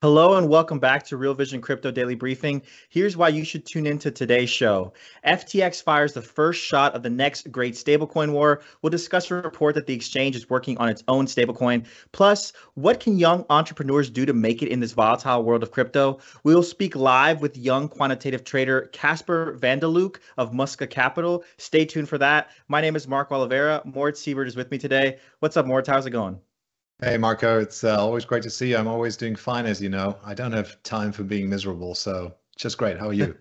Hello and welcome back to Real Vision Crypto Daily Briefing. Here's why you should tune into today's show. FTX fires the first shot of the next great stablecoin war. We'll discuss a report that the exchange is working on its own stablecoin. Plus, what can young entrepreneurs do to make it in this volatile world of crypto? We'll speak live with young quantitative trader Casper van der Leuk of Musca Capital. Stay tuned for that. My name is Mark Oliveira. Moritz Seibert is with me today. What's up, Moritz? How's it going? Hey, Marco. It's uh, always great to see you. I'm always doing fine, as you know. I don't have time for being miserable, so just great. How are you?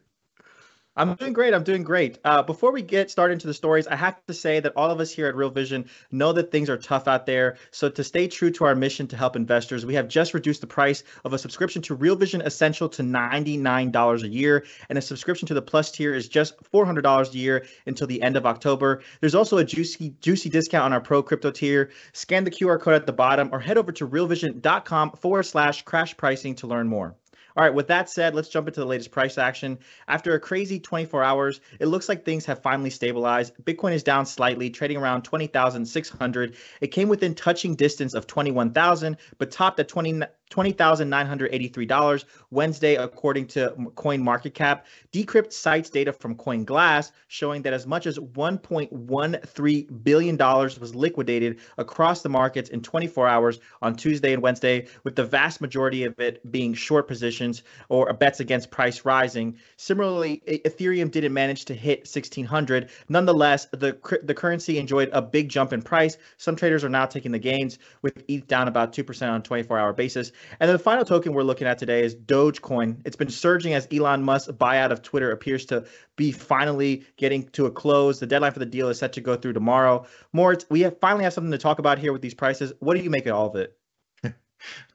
I'm doing great. I'm doing great. Uh, before we get started into the stories, I have to say that all of us here at Real Vision know that things are tough out there. So, to stay true to our mission to help investors, we have just reduced the price of a subscription to Real Vision Essential to $99 a year. And a subscription to the Plus tier is just $400 a year until the end of October. There's also a juicy, juicy discount on our Pro Crypto tier. Scan the QR code at the bottom or head over to realvision.com forward slash crash pricing to learn more. All right, with that said, let's jump into the latest price action. After a crazy 24 hours, it looks like things have finally stabilized. Bitcoin is down slightly, trading around 20,600. It came within touching distance of 21,000, but topped at 20 $20,983 Wednesday, according to Coin Market Cap. Decrypt cites data from CoinGlass showing that as much as $1.13 billion was liquidated across the markets in 24 hours on Tuesday and Wednesday, with the vast majority of it being short positions or bets against price rising. Similarly, Ethereum didn't manage to hit 1600. Nonetheless, the, the currency enjoyed a big jump in price. Some traders are now taking the gains, with ETH down about 2% on a 24 hour basis. And then the final token we're looking at today is Dogecoin. It's been surging as Elon Musk's buyout of Twitter appears to be finally getting to a close. The deadline for the deal is set to go through tomorrow. More, we have finally have something to talk about here with these prices. What do you make of all of it?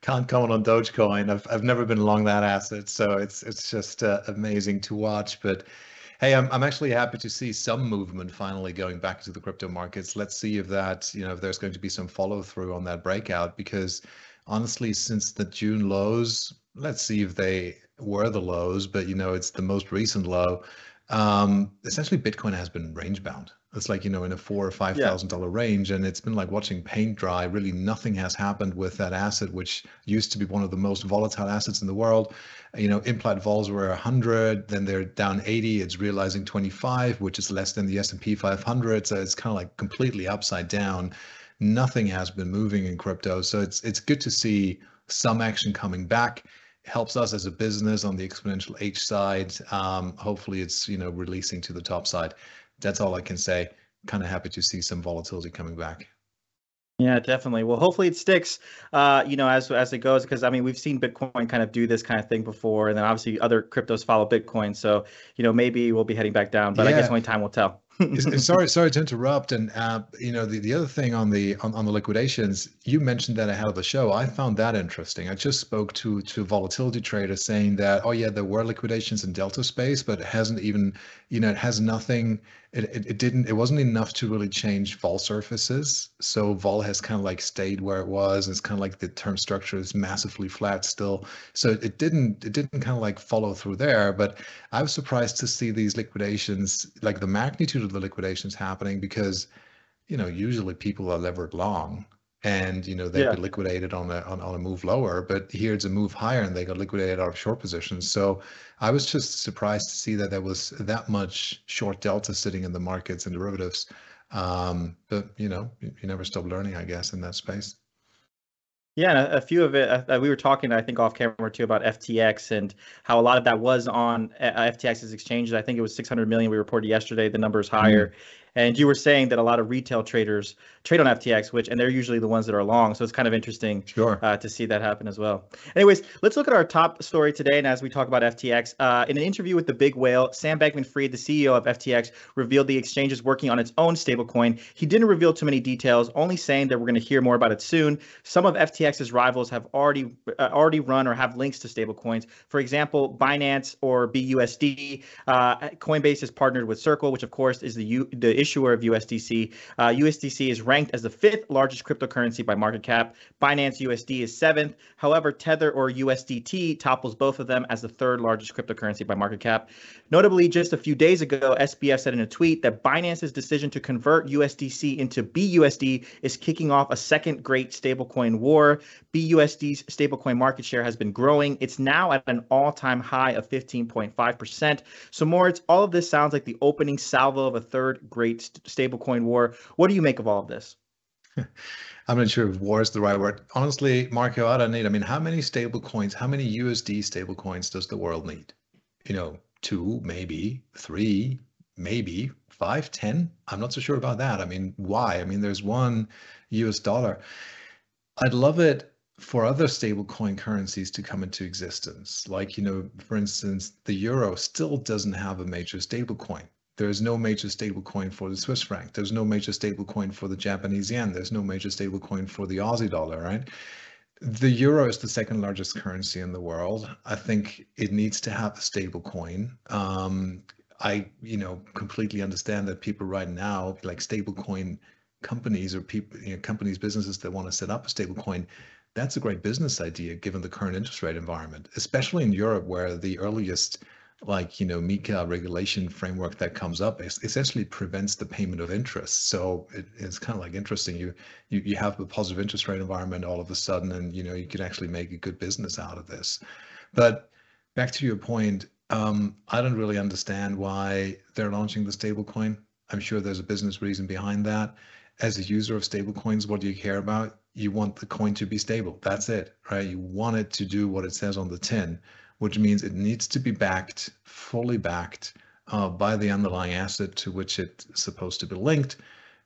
Can't comment on Dogecoin. I've I've never been along that asset, so it's it's just uh, amazing to watch. But hey, I'm I'm actually happy to see some movement finally going back to the crypto markets. Let's see if that you know if there's going to be some follow through on that breakout because honestly, since the June lows, let's see if they were the lows, but you know, it's the most recent low. Um, essentially, Bitcoin has been range bound. It's like you know in a four or five thousand yeah. dollar range, and it's been like watching paint dry. Really, nothing has happened with that asset, which used to be one of the most volatile assets in the world. You know, implied vols were 100, then they're down 80. It's realizing 25, which is less than the S&P 500. So it's kind of like completely upside down nothing has been moving in crypto. So it's it's good to see some action coming back. It helps us as a business on the exponential H side. Um, hopefully, it's you know releasing to the top side. That's all I can say. Kind of happy to see some volatility coming back. Yeah, definitely. Well, hopefully it sticks. Uh, you know, as as it goes, because I mean, we've seen Bitcoin kind of do this kind of thing before, and then obviously other cryptos follow Bitcoin. So, you know, maybe we'll be heading back down, but yeah. I guess only time will tell. Sorry, sorry to interrupt. And uh, you know, the, the other thing on the on, on the liquidations, you mentioned that ahead of the show. I found that interesting. I just spoke to to volatility traders saying that, oh yeah, there were liquidations in Delta space, but it hasn't even, you know, it has nothing. It, it, it didn't. It wasn't enough to really change vol surfaces. So vol has kind of like stayed where it was. and It's kind of like the term structure is massively flat still. So it didn't. It didn't kind of like follow through there. But I was surprised to see these liquidations, like the magnitude of the liquidations happening because you know usually people are levered long and you know they yeah. get liquidated on a on, on a move lower but here it's a move higher and they got liquidated out of short positions so i was just surprised to see that there was that much short delta sitting in the markets and derivatives um, but you know you, you never stop learning i guess in that space yeah, a few of it. Uh, we were talking, I think, off camera too about FTX and how a lot of that was on uh, FTX's exchanges. I think it was 600 million. We reported yesterday. The number is higher, mm. And you were saying that a lot of retail traders trade on FTX, which and they're usually the ones that are long. So it's kind of interesting sure. uh, to see that happen as well. Anyways, let's look at our top story today. And as we talk about FTX, uh, in an interview with the Big Whale, Sam Bankman-Fried, the CEO of FTX, revealed the exchange is working on its own stablecoin. He didn't reveal too many details, only saying that we're going to hear more about it soon. Some of FTX's rivals have already uh, already run or have links to stablecoins. For example, Binance or BUSD. Uh, Coinbase has partnered with Circle, which of course is the U- the issuer of USDC. USDC uh, is ranked as the fifth largest cryptocurrency by market cap. Binance USD is seventh. However, Tether or USDT topples both of them as the third largest cryptocurrency by market cap. Notably, just a few days ago, SBF said in a tweet that Binance's decision to convert USDC into BUSD is kicking off a second great stablecoin war. BUSD's stablecoin market share has been growing. It's now at an all-time high of 15.5%. So, Moritz, all of this sounds like the opening salvo of a third great stablecoin war. What do you make of all of this? I'm not sure if war is the right word. Honestly, Marco, I don't need. I mean, how many stable coins, how many USD stable coins does the world need? You know, two, maybe three, maybe five, ten. I'm not so sure about that. I mean, why? I mean, there's one US dollar. I'd love it for other stablecoin currencies to come into existence. Like, you know, for instance, the euro still doesn't have a major stablecoin. There is no major stablecoin for the Swiss franc. There's no major stablecoin for the Japanese yen. There's no major stablecoin for the Aussie dollar, right? The euro is the second largest currency in the world. I think it needs to have a stablecoin. Um, I, you know, completely understand that people right now, like stablecoin companies or people, you know, companies, businesses that want to set up a stablecoin, that's a great business idea given the current interest rate environment, especially in Europe, where the earliest like you know MiCA regulation framework that comes up essentially prevents the payment of interest. So it, it's kind of like interesting. You, you you have a positive interest rate environment all of a sudden, and you know you can actually make a good business out of this. But back to your point, um, I don't really understand why they're launching the stablecoin. I'm sure there's a business reason behind that. As a user of stablecoins, what do you care about? You want the coin to be stable. That's it, right? You want it to do what it says on the tin which means it needs to be backed, fully backed uh, by the underlying asset to which it's supposed to be linked.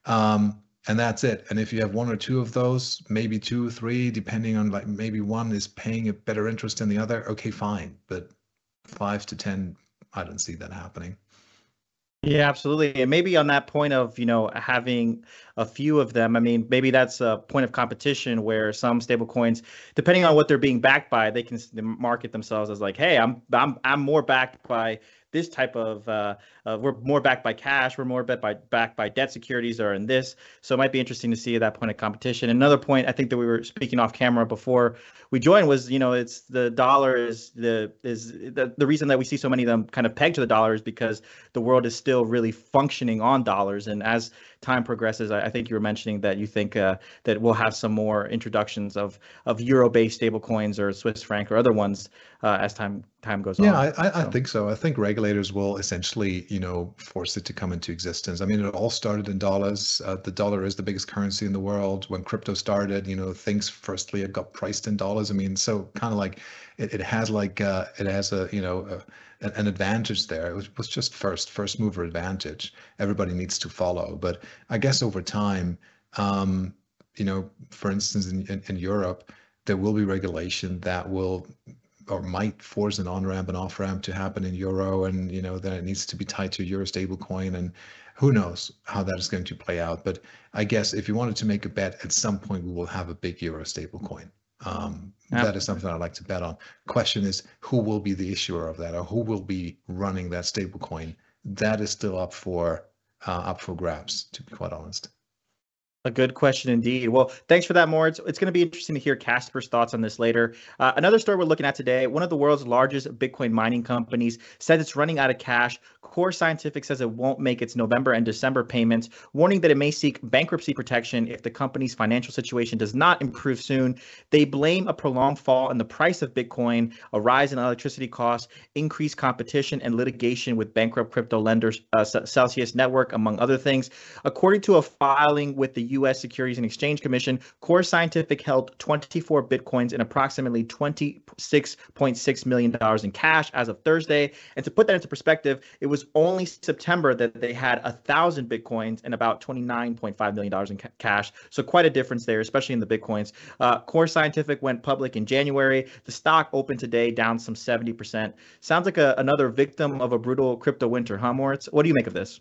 Um, and that's it. And if you have one or two of those, maybe two, three, depending on like maybe one is paying a better interest than the other, okay, fine. But five to 10, I don't see that happening. Yeah, absolutely. And maybe on that point of, you know, having a few of them, I mean, maybe that's a point of competition where some stable coins, depending on what they're being backed by, they can market themselves as like, hey, I'm I'm I'm more backed by this type of uh, uh, we're more backed by cash, we're more backed by backed by debt securities or in this. So it might be interesting to see that point of competition. Another point I think that we were speaking off camera before we joined was you know it's the dollar is the is the, the reason that we see so many of them kind of pegged to the dollar is because the world is still really functioning on dollars and as time progresses I, I think you were mentioning that you think uh, that we'll have some more introductions of of euro based stablecoins or Swiss franc or other ones uh, as time time goes yeah, on. Yeah, I, I so. think so. I think regulators will essentially, you know, force it to come into existence. I mean, it all started in dollars. Uh, the dollar is the biggest currency in the world. When crypto started, you know, things firstly it got priced in dollars. I mean, so kind of like it, it has like uh, it has a you know a, an advantage there. It was, just first first mover advantage. Everybody needs to follow, but I guess over time, um, you know, for instance, in, in, in Europe, there will be regulation that will or might force an on-ramp and off-ramp to happen in euro and you know then it needs to be tied to euro stable coin and who knows how that is going to play out but i guess if you wanted to make a bet at some point we will have a big euro stable coin um, yeah. that is something i'd like to bet on question is who will be the issuer of that or who will be running that stable coin that is still up for uh, up for grabs to be quite honest a good question indeed. Well, thanks for that, Moritz. It's going to be interesting to hear Casper's thoughts on this later. Uh, another story we're looking at today one of the world's largest Bitcoin mining companies says it's running out of cash. Core Scientific says it won't make its November and December payments, warning that it may seek bankruptcy protection if the company's financial situation does not improve soon. They blame a prolonged fall in the price of Bitcoin, a rise in electricity costs, increased competition, and litigation with bankrupt crypto lenders, uh, Celsius Network, among other things. According to a filing with the U.S. Securities and Exchange Commission, Core Scientific held 24 bitcoins and approximately 26.6 million dollars in cash as of Thursday. And to put that into perspective, it was only September that they had a thousand bitcoins and about 29.5 million dollars in ca- cash. So quite a difference there, especially in the bitcoins. Uh, Core Scientific went public in January. The stock opened today down some 70%. Sounds like a, another victim of a brutal crypto winter, huh, Moritz? What do you make of this?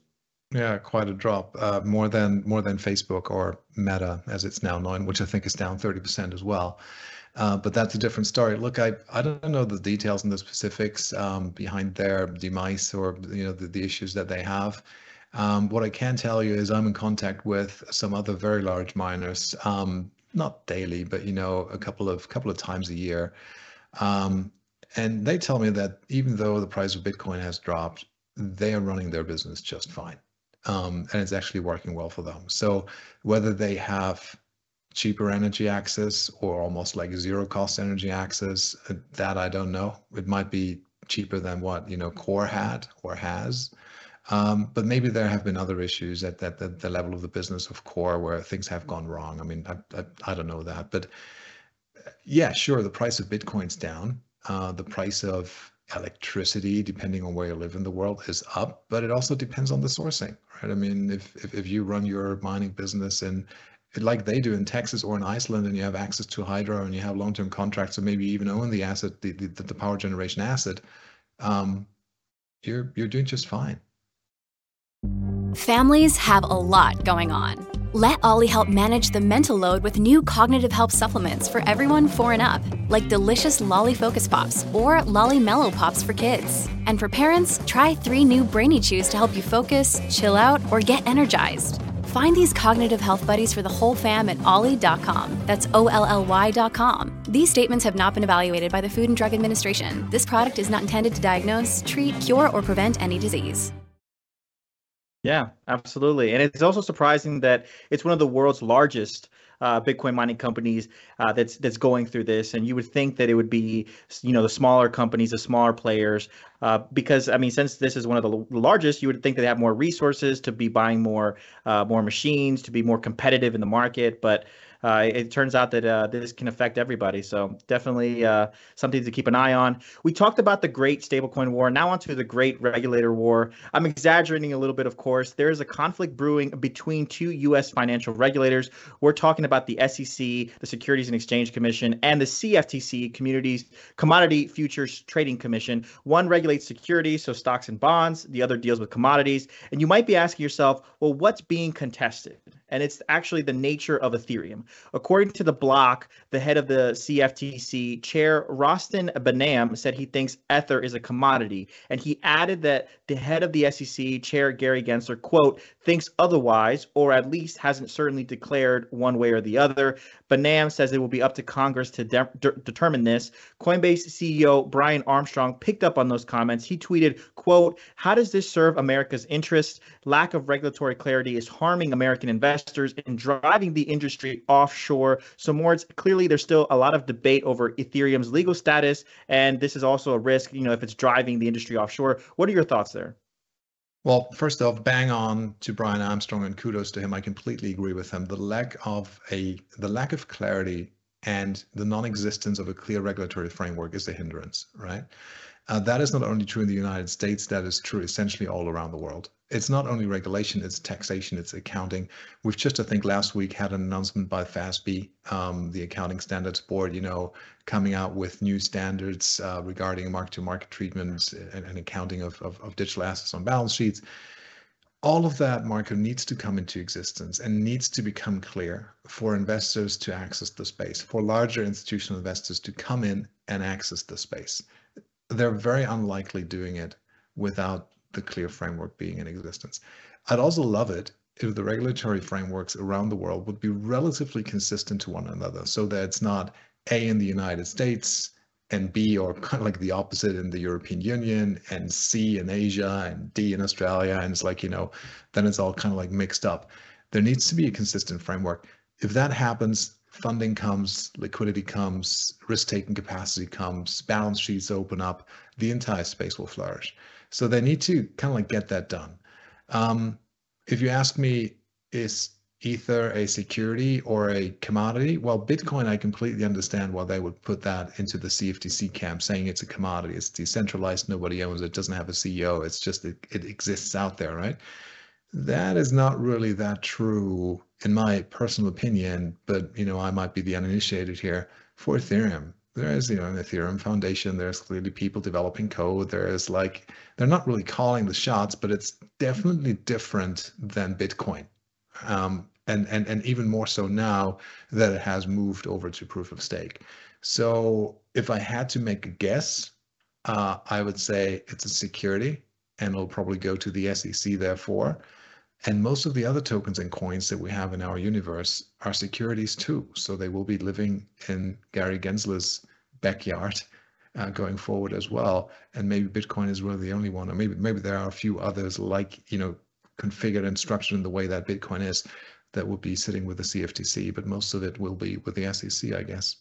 Yeah, quite a drop. Uh, more than more than Facebook or Meta, as it's now known, which I think is down 30% as well. Uh, but that's a different story. Look, I, I don't know the details and the specifics um, behind their demise or you know the, the issues that they have. Um, what I can tell you is I'm in contact with some other very large miners, um, not daily, but you know a couple of couple of times a year, um, and they tell me that even though the price of Bitcoin has dropped, they are running their business just fine um, and it's actually working well for them. So whether they have cheaper energy access or almost like zero cost energy access, uh, that I don't know. It might be cheaper than what you know Core had or has. Um, but maybe there have been other issues at, at, at, the level of the business of core where things have gone wrong. I mean, I, I, I don't know that, but yeah, sure, the price of Bitcoin's down. Uh, the price of electricity, depending on where you live in the world, is up, but it also depends on the sourcing, right? I mean, if if, if you run your mining business in like they do in Texas or in Iceland, and you have access to hydro and you have long-term contracts, or maybe even own the asset, the the, the power generation asset, um, you're you're doing just fine. Families have a lot going on. Let Olly help manage the mental load with new cognitive help supplements for everyone four and up, like delicious Olly Focus Pops or Olly Mellow Pops for kids. And for parents, try three new Brainy Chews to help you focus, chill out, or get energized. Find these cognitive health buddies for the whole fam at olly.com. That's O L L Y.com. These statements have not been evaluated by the Food and Drug Administration. This product is not intended to diagnose, treat, cure, or prevent any disease. Yeah, absolutely. And it's also surprising that it's one of the world's largest uh, Bitcoin mining companies uh, that's that's going through this. And you would think that it would be, you know, the smaller companies, the smaller players, uh, because I mean, since this is one of the largest, you would think they have more resources to be buying more uh, more machines to be more competitive in the market. But uh, it turns out that uh, this can affect everybody. So definitely uh, something to keep an eye on. We talked about the great stablecoin war. Now onto the great regulator war. I'm exaggerating a little bit, of course. There is a conflict brewing between two U.S. financial regulators. We're talking about the SEC, the Securities and Exchange Commission, and the CFTC, Communities Commodity Futures Trading Commission. One regulates securities, so stocks and bonds. The other deals with commodities. And you might be asking yourself, well, what's being contested? And it's actually the nature of Ethereum. According to the block, the head of the CFTC, Chair Rostin Behnam, said he thinks Ether is a commodity. And he added that the head of the SEC, Chair Gary Gensler, quote, thinks otherwise, or at least hasn't certainly declared one way or the other. Behnam says it will be up to Congress to de- de- determine this. Coinbase CEO Brian Armstrong picked up on those comments. He tweeted, quote, how does this serve America's interests? Lack of regulatory clarity is harming American investors and driving the industry offshore. So more clearly there's still a lot of debate over Ethereum's legal status. And this is also a risk, you know, if it's driving the industry offshore. What are your thoughts there? Well, first off, bang on to Brian Armstrong and kudos to him. I completely agree with him. The lack of a the lack of clarity and the non-existence of a clear regulatory framework is a hindrance, right? Uh, that is not only true in the United States, that is true essentially all around the world. It's not only regulation, it's taxation, it's accounting. We've just, I think, last week had an announcement by FASB, um, the Accounting Standards Board, you know, coming out with new standards uh, regarding mark-to-market treatments and, and accounting of, of, of digital assets on balance sheets all of that market needs to come into existence and needs to become clear for investors to access the space, for larger institutional investors to come in and access the space they're very unlikely doing it without the clear framework being in existence. I'd also love it if the regulatory frameworks around the world would be relatively consistent to one another so that it's not A in the United States and B or kind of like the opposite in the European Union and C in Asia and D in Australia. And it's like, you know, then it's all kind of like mixed up. There needs to be a consistent framework. If that happens, funding comes, liquidity comes, risk taking capacity comes, balance sheets open up, the entire space will flourish. So they need to kind of like get that done. Um, if you ask me, is Ether a security or a commodity? Well, Bitcoin, I completely understand why they would put that into the CFTC camp, saying it's a commodity. It's decentralized, nobody owns it, doesn't have a CEO. It's just it, it exists out there, right? That is not really that true, in my personal opinion. But you know, I might be the uninitiated here for Ethereum. There is, you know, an Ethereum Foundation. There's clearly people developing code. There's like they're not really calling the shots, but it's definitely different than Bitcoin. Um, and, and, and even more so now that it has moved over to proof of stake. So if I had to make a guess, uh, I would say it's a security and it'll probably go to the SEC therefore. And most of the other tokens and coins that we have in our universe are securities too. So they will be living in Gary Gensler's backyard uh, going forward as well. And maybe Bitcoin is really the only one, or maybe maybe there are a few others like you know configured and structured in the way that Bitcoin is that will be sitting with the CFTC, but most of it will be with the SEC, I guess.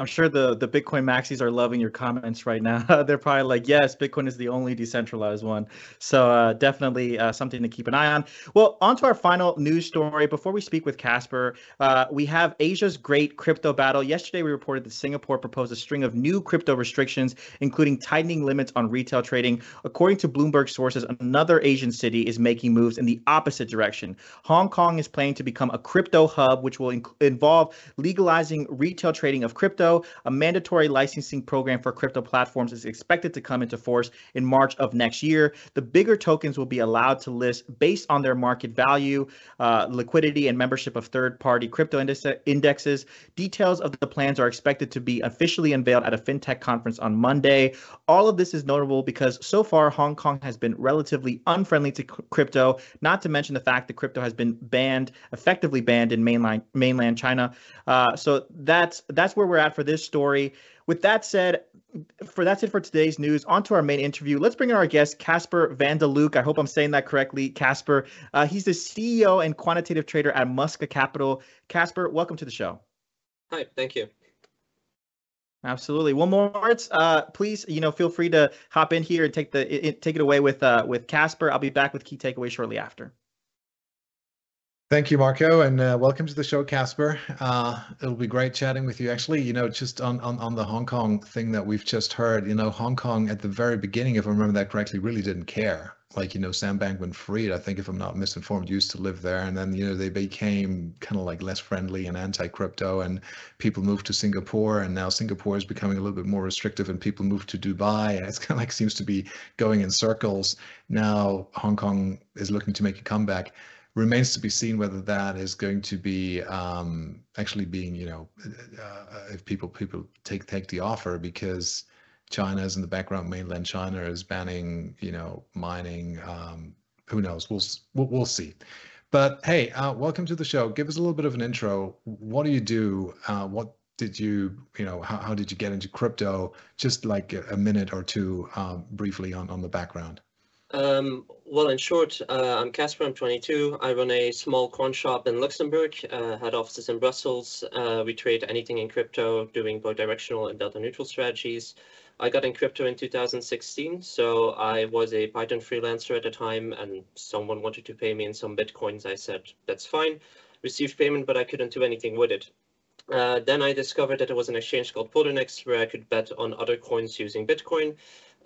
I'm sure the the Bitcoin maxis are loving your comments right now. They're probably like, "Yes, Bitcoin is the only decentralized one." So uh, definitely uh, something to keep an eye on. Well, on to our final news story. Before we speak with Casper, uh, we have Asia's great crypto battle. Yesterday, we reported that Singapore proposed a string of new crypto restrictions, including tightening limits on retail trading. According to Bloomberg sources, another Asian city is making moves in the opposite direction. Hong Kong is planning to become a crypto hub, which will inc- involve legalizing retail trading of crypto a mandatory licensing program for crypto platforms is expected to come into force in March of next year. The bigger tokens will be allowed to list based on their market value, uh, liquidity, and membership of third party crypto indexes. Details of the plans are expected to be officially unveiled at a fintech conference on Monday. All of this is notable because so far Hong Kong has been relatively unfriendly to crypto, not to mention the fact that crypto has been banned, effectively banned in mainland mainland China. Uh, so that's that's where we're at for this story. With that said, for that's it for today's news. On to our main interview. Let's bring in our guest, Casper Van de Luc. I hope I'm saying that correctly. Casper, uh, he's the CEO and quantitative trader at Musca Capital. Casper, welcome to the show. Hi, thank you. Absolutely. Well, Moritz, uh, please, you know, feel free to hop in here and take the it, take it away with uh, with Casper. I'll be back with key takeaways shortly after. Thank you, Marco, and uh, welcome to the show, Casper. Uh, it'll be great chatting with you. Actually, you know, just on, on, on the Hong Kong thing that we've just heard, you know, Hong Kong at the very beginning, if I remember that correctly, really didn't care. Like, you know, Sam Bankman-Fried, I think if I'm not misinformed, used to live there. And then, you know, they became kind of like less friendly and anti-crypto and people moved to Singapore and now Singapore is becoming a little bit more restrictive and people moved to Dubai. And It's kind of like seems to be going in circles. Now Hong Kong is looking to make a comeback remains to be seen whether that is going to be um, actually being, you know, uh, uh, if people people take take the offer because China is in the background. Mainland China is banning, you know, mining. Um, who knows? We'll we'll, we'll see. But hey, uh, welcome to the show. Give us a little bit of an intro. What do you do? Uh, what did you, you know, how, how did you get into crypto? Just like a, a minute or two, um, briefly on on the background. Um, well, in short, uh, I'm Casper, I'm 22. I run a small quant shop in Luxembourg, uh, had offices in Brussels. Uh, we trade anything in crypto, doing both directional and delta neutral strategies. I got in crypto in 2016, so I was a Python freelancer at the time, and someone wanted to pay me in some Bitcoins. I said, that's fine. Received payment, but I couldn't do anything with it. Uh, then I discovered that there was an exchange called Poloniex where I could bet on other coins using Bitcoin.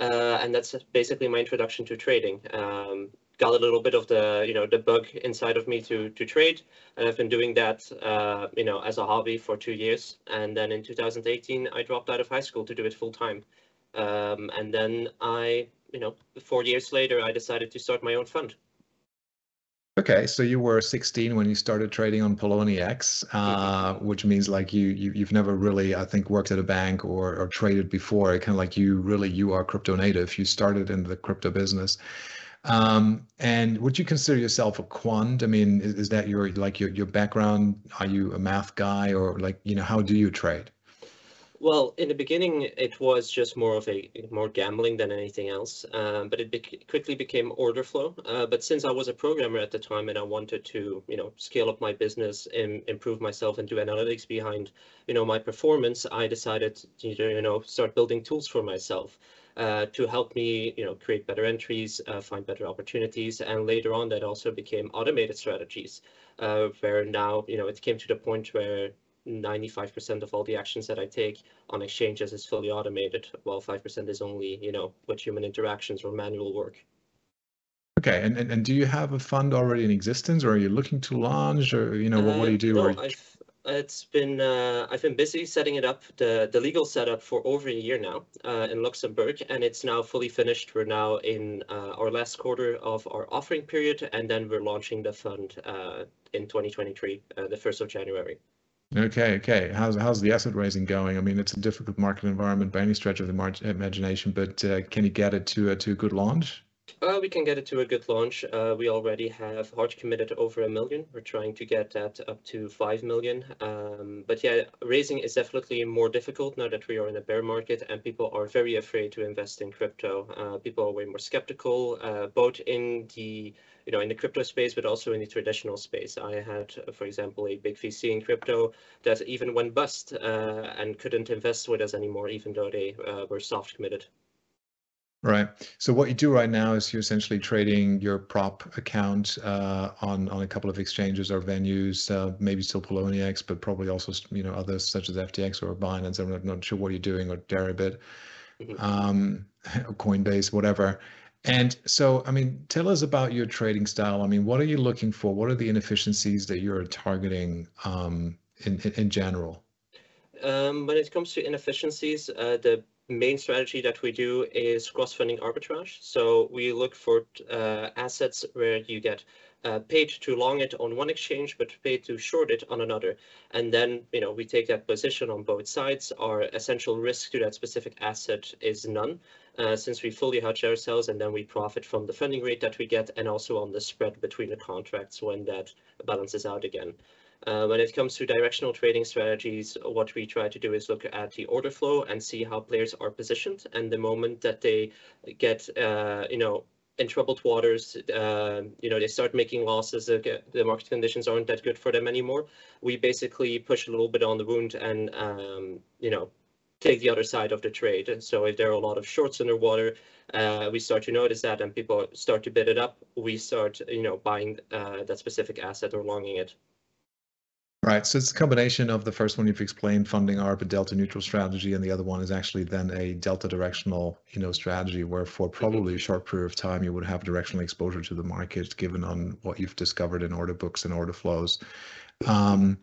Uh, and that's basically my introduction to trading. Um, got a little bit of the you know the bug inside of me to to trade, and I've been doing that uh, you know as a hobby for two years. And then in 2018, I dropped out of high school to do it full time. Um, and then I you know four years later, I decided to start my own fund. Okay, so you were 16 when you started trading on Poloniex, uh, which means like you, you you've never really, I think, worked at a bank or or traded before. Kind of like you really you are crypto native. You started in the crypto business. Um, and would you consider yourself a quant? I mean, is, is that your like your your background? Are you a math guy or like you know how do you trade? Well, in the beginning, it was just more of a more gambling than anything else, um, but it quickly became order flow. Uh, but since I was a programmer at the time and I wanted to, you know, scale up my business and improve myself and do analytics behind, you know, my performance, I decided to, you know, start building tools for myself. uh, to help me, you know, create better entries, uh, find better opportunities, and later on that also became automated strategies, uh, where now, you know, it came to the point where 95% of all the actions that I take on exchanges is fully automated, while 5% is only, you know, with human interactions or manual work. Okay, and, and, and do you have a fund already in existence, or are you looking to launch, or you know, what, what do you do? Uh, no, I've, it's been uh, I've been busy setting it up, the the legal setup for over a year now uh, in Luxembourg, and it's now fully finished. We're now in uh, our last quarter of our offering period, and then we're launching the fund uh, in 2023, uh, the first of January. Okay, okay. How's how's the asset raising going? I mean, it's a difficult market environment by any stretch of the imagination, but uh, can you get it to a to a good launch? Uh, we can get it to a good launch. Uh, we already have hard committed over a million. We're trying to get that up to five million. Um, but yeah, raising is definitely more difficult now that we are in a bear market and people are very afraid to invest in crypto. Uh, people are way more skeptical, uh, both in the you know, in the crypto space, but also in the traditional space. I had, for example, a big VC in crypto that even went bust uh, and couldn't invest with us anymore, even though they uh, were soft committed. Right. So what you do right now is you're essentially trading your prop account uh, on on a couple of exchanges or venues, uh, maybe still Poloniex, but probably also you know others such as FTX or Binance. I'm not, not sure what you're doing or Deribit, mm-hmm. um, Coinbase, whatever. And so, I mean, tell us about your trading style. I mean, what are you looking for? What are the inefficiencies that you're targeting um, in, in, in general? Um, when it comes to inefficiencies, uh, the main strategy that we do is cross-funding arbitrage. So we look for uh, assets where you get uh, paid to long it on one exchange, but paid to short it on another. And then, you know, we take that position on both sides. Our essential risk to that specific asset is none, uh, since we fully hedge ourselves, and then we profit from the funding rate that we get, and also on the spread between the contracts when that balances out again. Uh, when it comes to directional trading strategies, what we try to do is look at the order flow and see how players are positioned. And the moment that they get, uh, you know, in troubled waters, uh, you know, they start making losses, the market conditions aren't that good for them anymore. We basically push a little bit on the wound and, um, you know, take the other side of the trade. And so if there are a lot of shorts underwater, uh, we start to notice that and people start to bid it up, we start, you know, buying uh, that specific asset or longing it. Right. So it's a combination of the first one you've explained, funding ARB, a delta neutral strategy, and the other one is actually then a delta directional, you know, strategy where for mm-hmm. probably a short period of time you would have directional exposure to the market given on what you've discovered in order books and order flows. Um,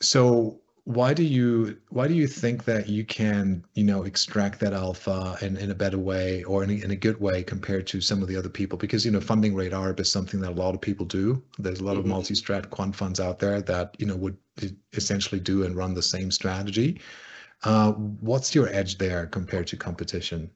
so why do you why do you think that you can you know extract that alpha in, in a better way or in a, in a good way compared to some of the other people? Because you know funding rate arb is something that a lot of people do. There's a lot mm-hmm. of multi-strat quant funds out there that you know would essentially do and run the same strategy. Uh, what's your edge there compared to competition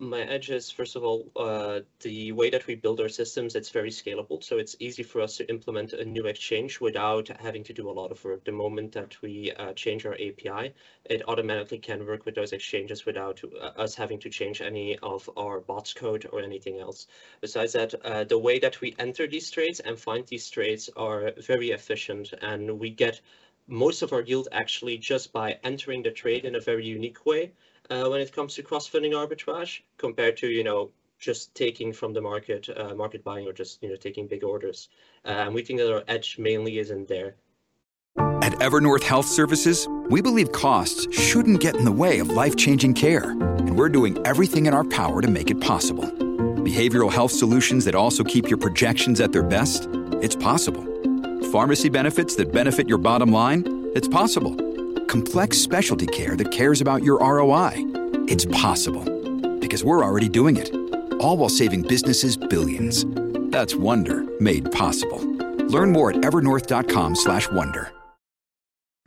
my edge is, first of all, uh, the way that we build our systems, it's very scalable. So it's easy for us to implement a new exchange without having to do a lot of work. The moment that we uh, change our API, it automatically can work with those exchanges without uh, us having to change any of our bots code or anything else. Besides that, uh, the way that we enter these trades and find these trades are very efficient and we get most of our yield actually just by entering the trade in a very unique way uh, when it comes to cross-funding arbitrage compared to, you know, just taking from the market, uh, market buying or just, you know, taking big orders. Uh, and we think that our edge mainly is in there. At Evernorth Health Services, we believe costs shouldn't get in the way of life-changing care. And we're doing everything in our power to make it possible. Behavioral health solutions that also keep your projections at their best? It's possible. Pharmacy benefits that benefit your bottom line? It's possible complex specialty care that cares about your ROI. It's possible because we're already doing it. All while saving businesses billions. That's Wonder made possible. Learn more at evernorth.com/wonder.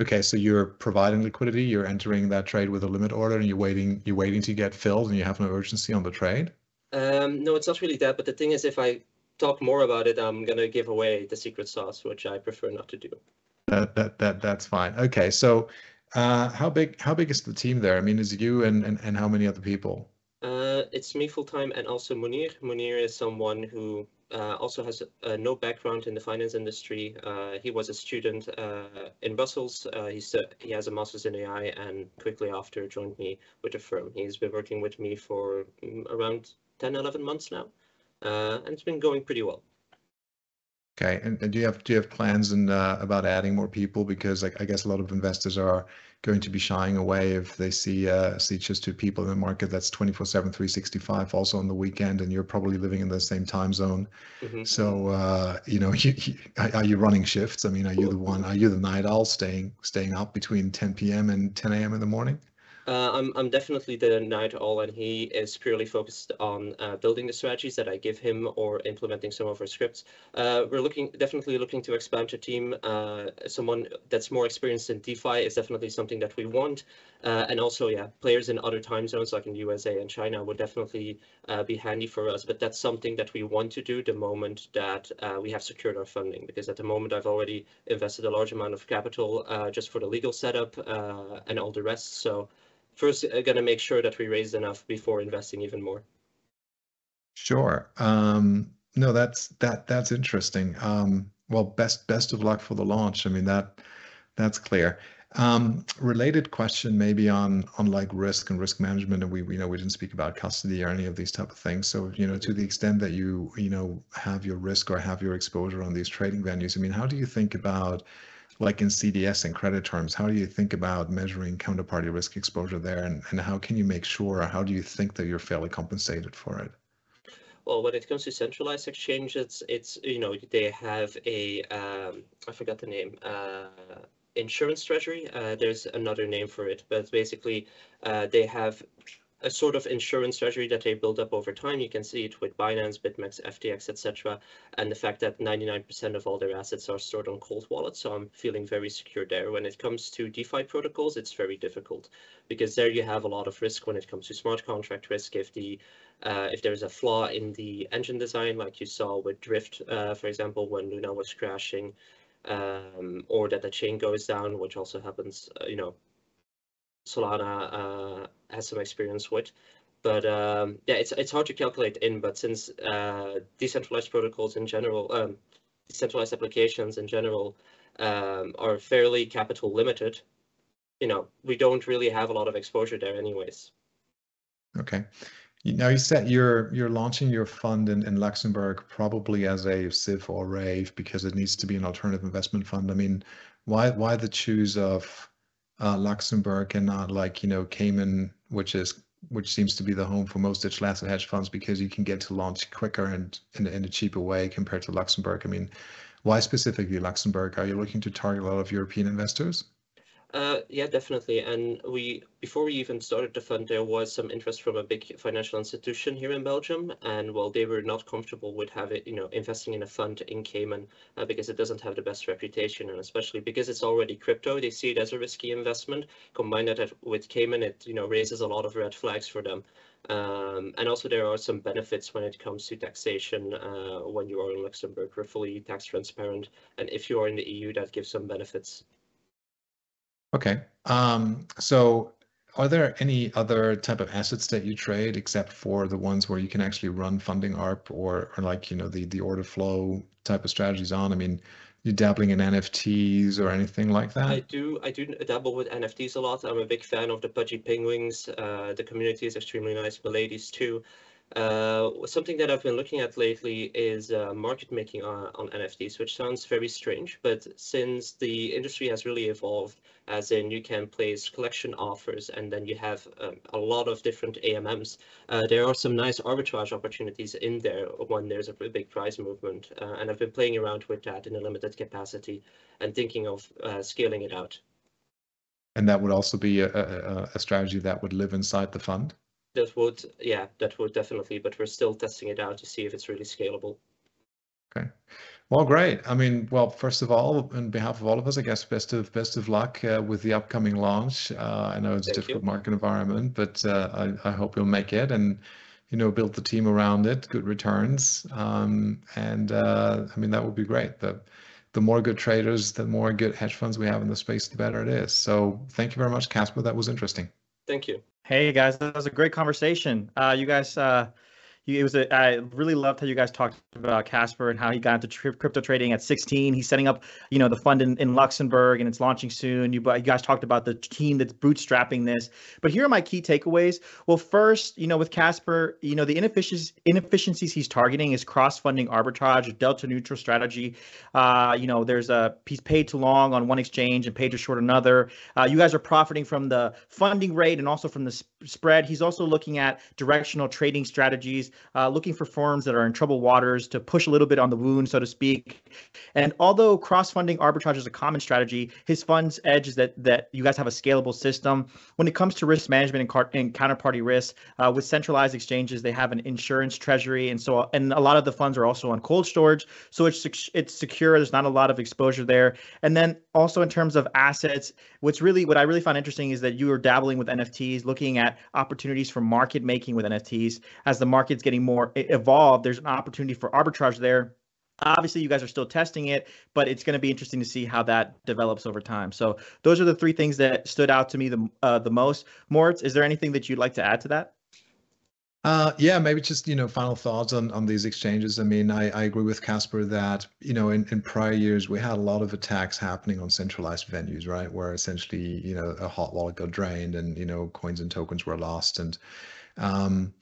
Okay, so you're providing liquidity, you're entering that trade with a limit order and you're waiting you're waiting to get filled and you have no urgency on the trade? Um, no, it's not really that, but the thing is if I talk more about it, I'm going to give away the secret sauce, which I prefer not to do. That that that that's fine. Okay, so uh, how big how big is the team there? I mean, is it you and, and, and how many other people? Uh, it's me full time and also Munir. Munir is someone who uh, also has uh, no background in the finance industry. Uh, he was a student uh, in Brussels. He's he has a master's in AI and quickly after joined me with the firm. He's been working with me for mm, around 10, 11 months now, and it's been going pretty well. Okay, and, and do you have do you have plans and about adding more people? Because like, I guess a lot of investors are going to be shying away if they see uh, see just two people in the market that's 24 7 365 also on the weekend and you're probably living in the same time zone mm-hmm. so uh, you know you, you, are you running shifts i mean are you the one are you the night owl staying staying up between 10 p.m and 10 a.m in the morning uh, I'm, I'm definitely the night owl, and he is purely focused on uh, building the strategies that I give him or implementing some of our scripts. Uh, we're looking definitely looking to expand the team. Uh, someone that's more experienced in DeFi is definitely something that we want. Uh, and also, yeah, players in other time zones like in the USA and China would definitely uh, be handy for us. But that's something that we want to do the moment that we have secured our funding. Because at the moment, I've already invested a large amount of capital just for the legal setup and all the rest. So first uh, going to make sure that we raise enough before investing even more. Sure. Um, no, that's that that's interesting. Um, well, best best of luck for the launch. I mean that that's clear. Um, related question maybe on on like risk and risk management, and we we know we didn't speak about custody or any of these type of things. So you know, to the extent that you you know have your risk or have your exposure on these trading venues, I mean, how do you think about like in CDS and credit terms, how do you think about measuring counterparty risk exposure there, and, and how can you make sure, how do you think that you're fairly compensated for it? Well, when it comes to centralized exchanges, it's you know they have a um, I forgot the name. Uh, insurance treasury. Uh, there's another name for it, but basically uh, they have a sort of insurance treasury that they build up over time. You can see it with Binance, BitMEX, FTX, etc. And the fact that 99% of all their assets are stored on cold wallets. So I'm feeling very secure there. When it comes to DeFi protocols, it's very difficult because there you have a lot of risk when it comes to smart contract risk. If the uh, if there's a flaw in the engine design, like you saw with Drift, uh, for example, when Luna was crashing, um, or that the chain goes down, which also happens, uh, you know, Solana has some experience with. But um, yeah, it's it's hard to calculate in. But since uh, decentralized protocols in general, um, decentralized applications in general, um, are fairly capital limited, you know, we don't really have a lot of exposure there, anyways. Okay. Now you said you're you're launching your fund in, in Luxembourg probably as a SIF or RAIF because it needs to be an alternative investment fund. I mean, why why the choose of uh, Luxembourg and not like you know Cayman, which is which seems to be the home for most digital asset hedge funds because you can get to launch quicker and in, in a cheaper way compared to Luxembourg. I mean, why specifically Luxembourg? Are you looking to target a lot of European investors? Uh, yeah, definitely. And we, before we even started the fund, there was some interest from a big financial institution here in Belgium. And while they were not comfortable with having, you know, investing in a fund in Cayman uh, because it doesn't have the best reputation, and especially because it's already crypto, they see it as a risky investment. Combine that with Cayman, it, you know, raises a lot of red flags for them. Um, and also there are some benefits when it comes to taxation uh, when you are in Luxembourg. We're fully tax transparent. And if you are in the EU, that gives some benefits. Okay. Um, so are there any other type of assets that you trade except for the ones where you can actually run funding ARB or, or like, you know, the, the order flow type of strategies on? I mean, you dabbling in NFTs or anything like that? I do. I do dabble with NFTs a lot. I'm a big fan of the Pudgy Penguins. Uh, the community is extremely nice. Miladies too. Uh, something that I've been looking at lately is uh, market making on, on, NFTs, which sounds very strange, but since the industry has really evolved, as in you can place collection offers and then you have um, a lot of different AMMs, uh, there are some nice arbitrage opportunities in there when there's a big price movement. Uh, and I've been playing around with that in a limited capacity and thinking of uh, scaling it out. And that would also be a, a, a strategy that would live inside the fund? That would yeah that would definitely but we're still testing it out to see if it's really scalable. Okay. Well great. I mean well first of all on behalf of all of us i guess best of best of luck uh, with the upcoming launch. Uh, i know it's Thank a difficult you. market environment but uh, I, I hope you'll make it and you know build the team around it good returns. Um, and uh, i mean that would be great. The the more good traders the more good hedge funds we have in the space the better it is. So thank you very much casper. That was interesting. Thank you Hey guys, that was a great conversation. Uh, you guys, uh, it was a, I really loved how you guys talked about Casper and how he got into crypto trading at 16. He's setting up, you know, the fund in, in Luxembourg and it's launching soon. You, you guys talked about the team that's bootstrapping this. But here are my key takeaways. Well, first, you know, with Casper, you know, the inefficiencies, inefficiencies he's targeting is cross-funding arbitrage, delta neutral strategy. Uh, you know, there's a piece paid too long on one exchange and paid too short another. Uh, you guys are profiting from the funding rate and also from the sp- spread. He's also looking at directional trading strategies uh, looking for firms that are in troubled waters to push a little bit on the wound, so to speak. And although cross-funding arbitrage is a common strategy, his fund's edge is that that you guys have a scalable system. When it comes to risk management and, car- and counterparty risk, uh, with centralized exchanges, they have an insurance treasury, and so and a lot of the funds are also on cold storage, so it's it's secure. There's not a lot of exposure there. And then also in terms of assets, what's really what I really found interesting is that you are dabbling with NFTs, looking at opportunities for market making with NFTs as the market's getting more evolved. There's an opportunity for arbitrage there. Obviously, you guys are still testing it, but it's going to be interesting to see how that develops over time. So those are the three things that stood out to me the uh, the most. Moritz, is there anything that you'd like to add to that? Uh, yeah, maybe just you know final thoughts on on these exchanges. I mean, I, I agree with Casper that you know in, in prior years we had a lot of attacks happening on centralized venues, right, where essentially you know a hot wallet got drained and you know coins and tokens were lost, and um,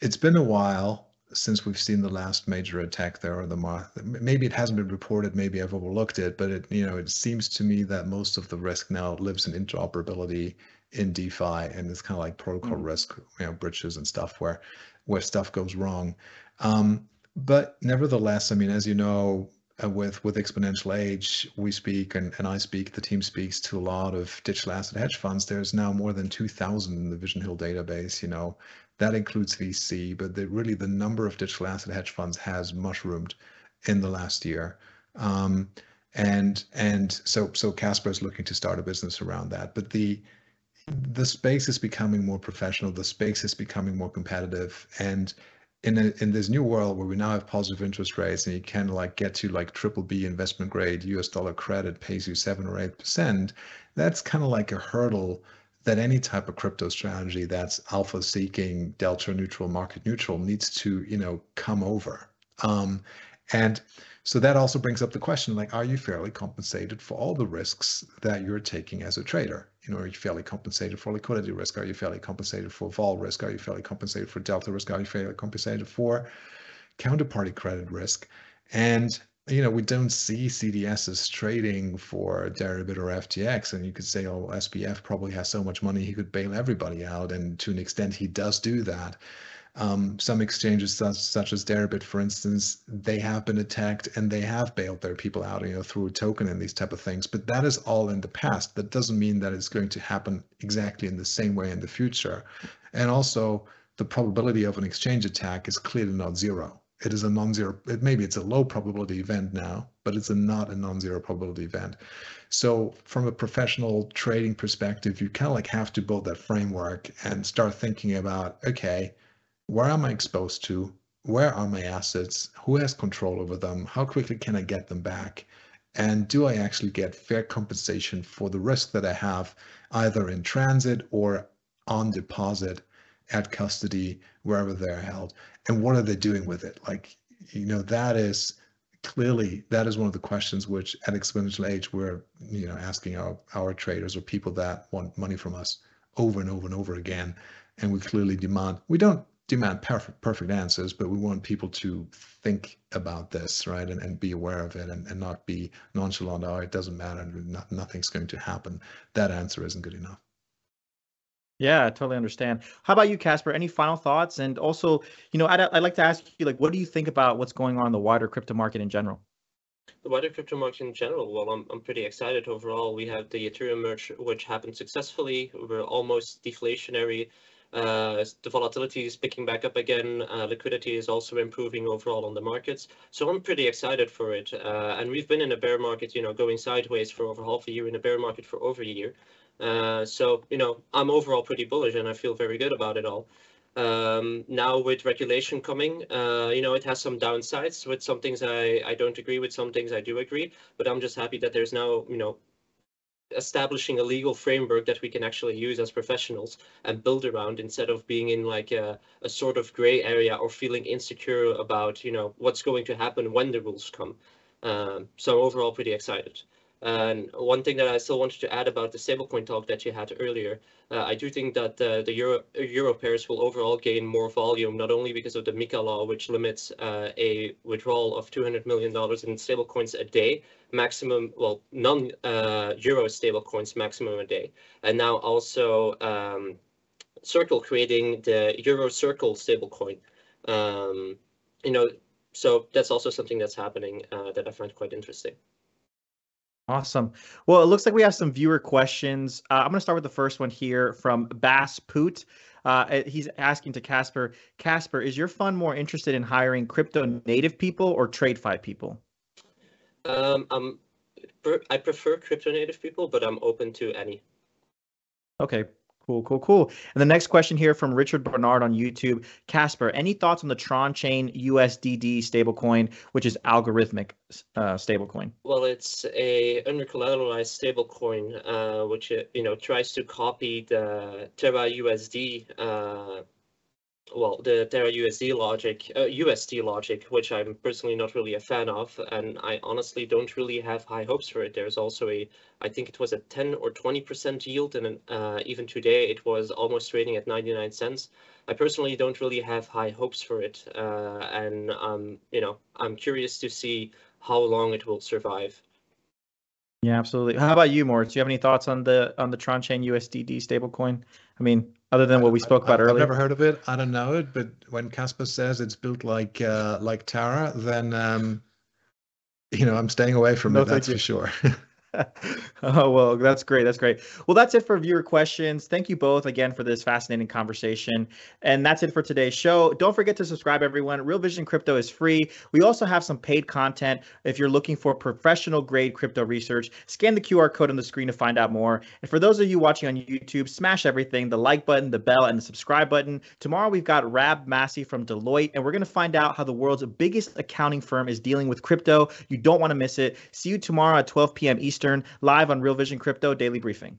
it's been a while since we've seen the last major attack there or the maybe it hasn't been reported maybe i've overlooked it but it you know it seems to me that most of the risk now lives in interoperability in defi and it's kind of like protocol mm-hmm. risk you know breaches and stuff where where stuff goes wrong um, but nevertheless i mean as you know with with exponential age we speak and, and i speak the team speaks to a lot of digital asset hedge funds there's now more than 2000 in the vision hill database you know that includes VC, but the, really the number of digital asset hedge funds has mushroomed in the last year. Um, and and so so Casper is looking to start a business around that. But the the space is becoming more professional. The space is becoming more competitive, and in a, in this new world where we now have positive interest rates and you can like get to like triple B investment grade US dollar credit pays you seven or eight percent, that's kind of like a hurdle that any type of crypto strategy that's alpha seeking, delta neutral, market neutral needs to, you know, come over. Um, and so that also brings up the question like, are you fairly compensated for all the risks that you're taking as a trader? You know, are you fairly compensated for liquidity risk? Are you fairly compensated for vol risk? Are you fairly compensated for delta risk? Are you fairly compensated for counterparty credit risk? And you know, we don't see CDSs trading for Deribit or FTX. And you could say, oh, SBF probably has so much money he could bail everybody out. And to an extent, he does do that. Um, some exchanges such, such as Deribit, for instance, they have been attacked and they have bailed their people out, you know, through a token and these type of things. But that is all in the past. That doesn't mean that it's going to happen exactly in the same way in the future. And also, the probability of an exchange attack is clearly not zero it is a non-zero it, maybe it's a low probability event now but it's a not a non-zero probability event so from a professional trading perspective you kind of like have to build that framework and start thinking about okay where am i exposed to? Where are my assets? Who has control over them? How quickly can i get them back? And do i actually get fair compensation for the risk that i have either in transit or on deposit at custody wherever they're held? And what are they doing with it? Like you know that is clearly that is one of the questions which at exponential age we're you know asking our our traders or people that want money from us over and over and over again. And we clearly demand we don't demand perfect perfect answers but we want people to think about this right and, and be aware of it and, and not be nonchalant oh it doesn't matter not, nothing's going to happen that answer isn't good enough yeah, I totally understand. How about you, Casper? Any final thoughts? And also, you know, I'd, I'd like to ask you, like, what do you think about what's going on in the wider crypto market in general? The wider crypto market in general, well, I'm, I'm pretty excited overall. We have the Ethereum merge, which happened successfully. We're almost deflationary. Uh, the volatility is picking back up again. Uh, liquidity is also improving overall on the markets. So I'm pretty excited for it. Uh, and we've been in a bear market, you know, going sideways for over half a year, in a bear market for over a year. Uh, so, you know, I'm overall pretty bullish and I feel very good about it all. Um, now with regulation coming, uh, you know, it has some downsides. With some things I, I don't agree with, some things I do agree. But I'm just happy that there's now, you know, establishing a legal framework that we can actually use as professionals and build around instead of being in like a, a sort of gray area or feeling insecure about you know what's going to happen when the rules come. Um, so overall pretty excited and one thing that I still wanted to add about the stablecoin talk that you had earlier, uh, I do think that uh, the Euro, Euro pairs will overall gain more volume, not only because of the MiCA law, which limits uh, a withdrawal of $200 million in stablecoins a day, maximum, well, non-Euro uh, stablecoins maximum a day. And now also um, Circle creating the Euro Circle stablecoin. Um, you know, so that's also something that's happening uh, that I find quite interesting. Awesome. Well, it looks like we have some viewer questions. Uh, I'm going to start with the first one here from Bass Poot. Uh, he's asking to Casper, Casper, is your fund more interested in hiring crypto native people or TradFi people? Um, I'm, I prefer crypto native people, but I'm open to any. Okay, Cool, cool, cool. And the next question here from Richard Bernard on YouTube. Casper, any thoughts on the Tron Chain USDD stablecoin, which is algorithmic uh, stablecoin? Well, it's a undercollateralized stablecoin, uh, which uh, you know tries to copy the Terra USD uh, well, the Terra USD logic, uh, USD logic, which I'm personally not really a fan of, and I honestly don't really have high hopes for it. There's also a, I think it was a 10 or 20% yield, and uh, even today it was almost trading at 99 cents. I personally don't really have high hopes for it, uh, and um, you know, I'm curious to see how long it will survive. Yeah, absolutely. How about you, Moritz? Do you have any thoughts on the on the Tron Chain USDD stablecoin? I mean, other than what we spoke about I've earlier. I've never heard of it. I don't know it, but when Casper says it's built like uh, like Terra, then um, you know I'm staying away from no, it. That's for sure. oh well that's great that's great. Well that's it for viewer questions. Thank you both again for this fascinating conversation. And that's it for today's show. Don't forget to subscribe everyone. Real vision crypto is free. We also have some paid content if you're looking for professional grade crypto research. Scan the qr code on the screen to find out more. And for those of you watching on youtube smash everything the like button the bell and the subscribe button. Tomorrow we've got Rob Massey from deloitte and we're going to find out how the world's biggest accounting firm is dealing with crypto. You don't want to miss it. See you tomorrow at 12 p.m eastern Eastern, live on Real Vision Crypto Daily Briefing.